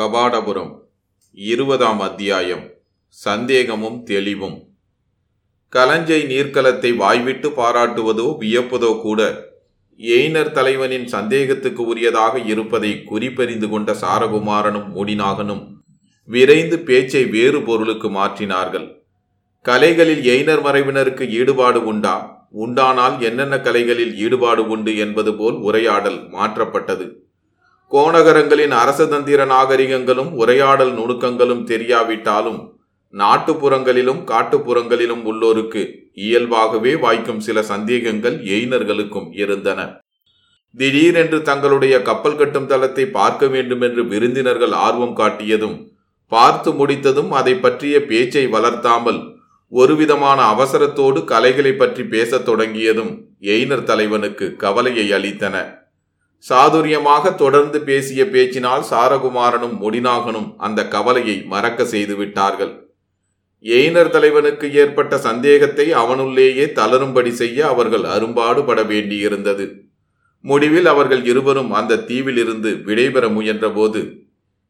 கபாடபுரம் இருபதாம் அத்தியாயம். சந்தேகமும் தெளிவும். கலஞ்சை நீர்க்கலத்தை வாய்விட்டு பாராட்டுவதோ வியப்பதோ கூட எய்னர் தலைவனின் சந்தேகத்துக்கு உரியதாக இருப்பதை குறிப்பறிந்து கொண்ட சாரகுமாரனும் முடிநாகனும் விரைந்து பேச்சை வேறு பொருளுக்கு மாற்றினார்கள். கலைகளில் எய்னர் மறைவினருக்கு ஈடுபாடு உண்டா? உண்டானால் என்னென்ன கலைகளில் ஈடுபாடு உண்டு என்பது போல் உரையாடல் மாற்றப்பட்டது. கோணகரங்களின் அரசதந்திர நாகரிகங்களும் உரையாடல் நுணுக்கங்களும் தெரியாவிட்டாலும் நாட்டுப்புறங்களிலும் காட்டுப்புறங்களிலும் உள்ளோருக்கு இயல்பாகவே வாய்க்கும் சில சந்தேகங்கள் எய்னர்களுக்கும் இருந்தன. திடீரென்று தங்களுடைய கப்பல் கட்டும் தளத்தை பார்க்க வேண்டும் என்று விருந்தினர்கள் ஆர்வம் காட்டியதும் பார்த்து முடித்ததும் அதை பற்றிய பேச்சை வளர்த்தாமல் ஒருவிதமான அவசரத்தோடு கலைகளை பற்றி பேசத் தொடங்கியதும் எய்னர் தலைவனுக்கு கவலையை அளித்தன. சாதுரியமாக தொடர்ந்து பேசிய பேச்சினால் சாரகுமாரனும் முடிநாகனும் அந்த கவலையை மறக்க செய்து விட்டார்கள். எயினர் தலைவனுக்கு ஏற்பட்ட சந்தேகத்தை அவனுள்ளேயே தளரும்படி செய்ய அவர்கள் அரும்பாடுபட வேண்டியிருந்தது. முடிவில் அவர்கள் இருவரும் அந்த தீவிலிருந்து விடைபெற முயன்றபோது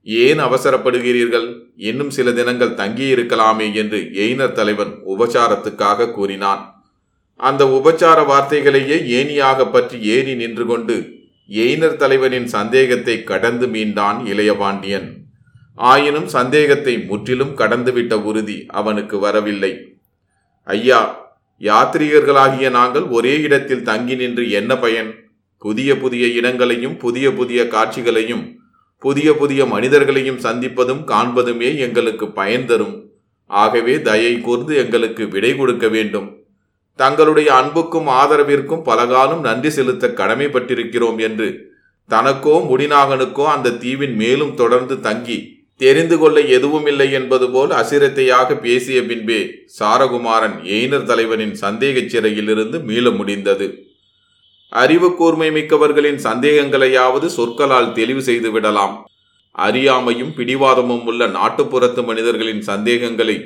ஏன் அவசரப்படுகிறீர்கள்? இன்னும் சில தினங்கள் தங்கியிருக்கலாமே என்று எய்னர் தலைவன் உபச்சாரத்துக்காக கூறினான். அந்த உபச்சார வார்த்தைகளையே ஏனியாக பற்றி ஏறி நின்று கொண்டு எய்னர் தலைவனின் சந்தேகத்தை கடந்து மீண்டான் இளையபாண்டியன் ஆயினும் சந்தேகத்தை முற்றிலும் கடந்துவிட்ட உறுதி அவனுக்கு வரவில்லை. ஐயா யாத்ரீகர்களாகிய நாங்கள் ஒரே இடத்தில் தங்கி நின்று என்ன பயன்? புதிய புதிய இடங்களையும் புதிய புதிய காட்சிகளையும் புதிய புதிய மனிதர்களையும் சந்திப்பதும் காண்பதுமே எங்களுக்கு பயன் தரும். ஆகவே தயை கூர்ந்து எங்களுக்கு விடை கொடுக்க வேண்டும். தங்களுடைய அன்புக்கும் ஆதரவிற்கும் பலகாலம் நன்றி செலுத்த கடமைப்பட்டிருக்கிறோம் என்று தனக்கோ முடிநாகனுக்கோ அந்த தீவின் மேலும் தொடர்ந்து தங்கி தெரிந்து கொள்ள எதுவுமில்லை என்பது போல் அசிரத்தையாக பேசிய பின்பே சாரகுமாரன் எயினர் தலைவனின் சந்தேகச் சிறையிலிருந்து மீள முடிந்தது. அறிவு கூர்மை மிக்கவர்களின் சந்தேகங்களையாவது சொற்களால் தெளிவு செய்து விடலாம். அறியாமையும் பிடிவாதமும் உள்ள நாட்டுப்புறத்து மனிதர்களின் சந்தேகங்களை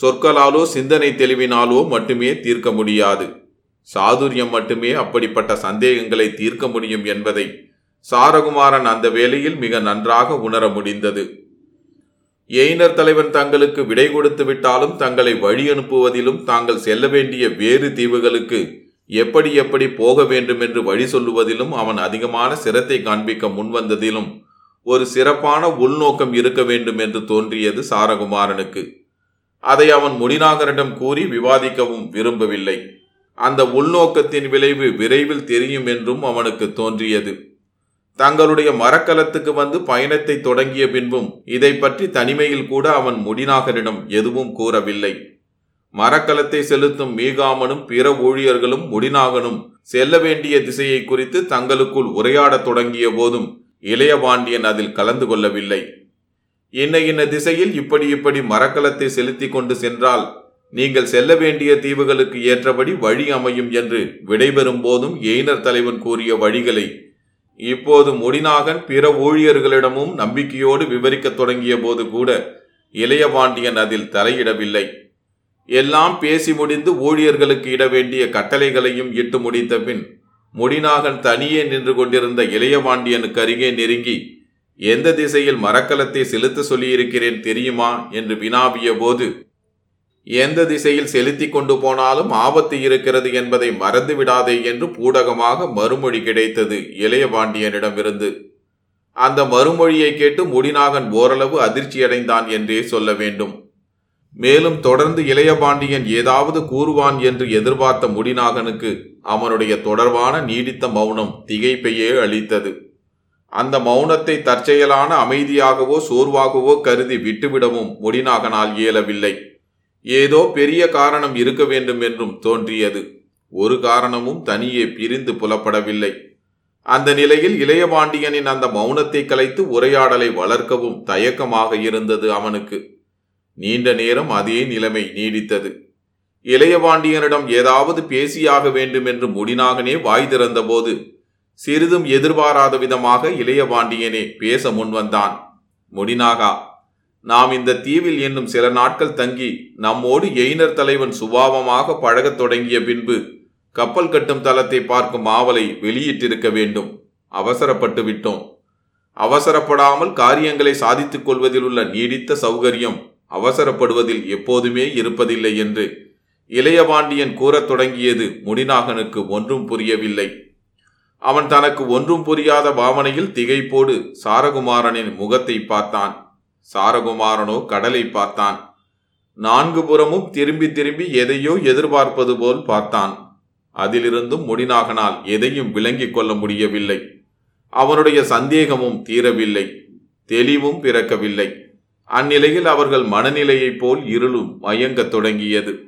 சொற்களாலோ சிந்தனை தெளிவினாலோ மட்டுமே தீர்க்க முடியாது. சாதுரியம் மட்டுமே அப்படிப்பட்ட சந்தேகங்களை தீர்க்க முடியும் என்பதை சாரகுமாரன் அந்த வேளையில் மிக நன்றாக உணர முடிந்தது. எயினர் தலைவன் தங்களுக்கு விடை கொடுத்து விட்டாலும் தங்களை வழி அனுப்புவதிலும் தாங்கள் செல்ல வேண்டிய வேறு தீவுகளுக்கு எப்படி எப்படி போக வேண்டும் என்று வழி சொல்லுவதிலும் அவன் அதிகமான சிரத்தை காண்பிக்க முன்வந்ததிலும் ஒரு சிறப்பான உள்நோக்கம் இருக்க வேண்டும் என்று தோன்றியது சாரகுமாரனுக்கு. அதை அவன் முடிநாகரிடம் கூறி விவாதிக்கவும் விரும்பவில்லை. அந்த உள்நோக்கத்தின் விளைவு விரைவில் தெரியும் என்றும் அவனுக்கு தோன்றியது. தங்களுடைய மரக்கலத்துக்கு வந்து பயணத்தை தொடங்கிய பின்பும் இதை பற்றி தனிமையில் கூட அவன் முடிநாகரிடம் எதுவும் கூறவில்லை. மரக்கலத்தை செலுத்தும் மீகாமனும் பிற ஊழியர்களும் முடிநாகனும் செல்ல வேண்டிய திசையை குறித்து தங்களுக்குள் உரையாடத் தொடங்கிய போதும் இளையபாண்டியன் அதில் கலந்து கொள்ளவில்லை. இன்ன இன்ன திசையில் இப்படி இப்படி மரக்கலத்தை செலுத்தி கொண்டு சென்றால் நீங்கள் செல்ல வேண்டிய தீவுகளுக்கு ஏற்றபடி வழி அமையும் என்று விடைபெறும் போதும் எய்னர் தலைவன் கூறிய வழிகளை இப்போது முடிநாகன் பிற ஊழியர்களிடமும் நம்பிக்கையோடு விவரிக்கத் தொடங்கிய போது கூட இளையபாண்டியன் அதில் தலையிடவில்லை. எல்லாம் பேசி முடிந்து ஊழியர்களுக்கு இட வேண்டிய கட்டளைகளையும் இட்டு முடித்த பின் முடிநாகன் தனியே நின்று கொண்டிருந்த இளையபாண்டியனுக்கு அருகே நெருங்கி எந்த திசையில் மரக்கலத்தை செலுத்த சொல்லியிருக்கிறேன் தெரியுமா? என்று வினாவிய போது எந்த திசையில் செலுத்தி கொண்டு போனாலும் ஆபத்து இருக்கிறது என்பதை மறந்து விடாதே என்று பூடகமாக மறுமொழி கிடைத்தது இளையபாண்டியனிடமிருந்து அந்த மறுமொழியை கேட்டு முடிநாகன் ஓரளவு அதிர்ச்சியடைந்தான் என்றே சொல்ல வேண்டும். மேலும் தொடர்ந்து இளையபாண்டியன் ஏதாவது கூறுவான் என்று எதிர்பார்த்த முடிநாகனுக்கு அவனுடைய தொடர்பான நீடித்த மௌனம் திகைப்பையே அளித்தது. அந்த மௌனத்தை தற்செயலான அமைதியாகவோ சோர்வாகவோ கருதி விட்டுவிடவும் முடிநாகனால் இயலவில்லை. ஏதோ பெரிய காரணம் இருக்க வேண்டும் என்றும் தோன்றியது. ஒரு காரணமும் தனியே பிரிந்து புலப்படவில்லை. அந்த நிலையில் இளையபாண்டியனின் அந்த மௌனத்தை கலைத்து உரையாடலை வளர்க்கவும் தயக்கமாக இருந்தது அவனுக்கு. நீண்ட நேரம் அதே நிலைமை நீடித்தது. இளையபாண்டியனிடம் ஏதாவது பேசியாக வேண்டும் என்று முடிநாகனே வாய் திறந்தபோது சிறிதும் எதிர்பாராத விதமாக இளையபாண்டியனே பேச முன்வந்தான் முடிநாகா நாம் இந்த தீவில் என்னும் சில நாட்கள் தங்கி நம்மோடு எயினர் தலைவன் சுபாவமாக பழகத் தொடங்கிய பின்பு கப்பல் கட்டும் தளத்தை பார்க்கும் ஆவலை வெளியிட்டிருக்க வேண்டும். அவசரப்பட்டு விட்டோம். அவசரப்படாமல் காரியங்களை சாதித்துக் கொள்வதில் உள்ள நீடித்த சௌகரியம் அவசரப்படுவதில் எப்போதுமே இருப்பதில்லை என்று இளையபாண்டியன் கூறத் தொடங்கியது முடிநாகனுக்கு ஒன்றும் புரியவில்லை. அவன் தனக்கு ஒன்றும் புரியாத பாவனையில் திகைப்போடு சாரகுமாரனின் முகத்தை பார்த்தான். சாரகுமாரனோ கடலை பார்த்தான். நான்கு புறமும் திரும்பி திரும்பி எதையோ எதிர்பார்ப்பது போல் பார்த்தான். அதிலிருந்தும் முடிநாகனால் எதையும் விளங்கிக் கொள்ள முடியவில்லை. அவனுடைய சந்தேகமும் தீரவில்லை. தெளிவும் பிறக்கவில்லை. அந்நிலையில் அவர்கள் மனநிலையைப் போல் இருளும் மயங்கத் தொடங்கியது.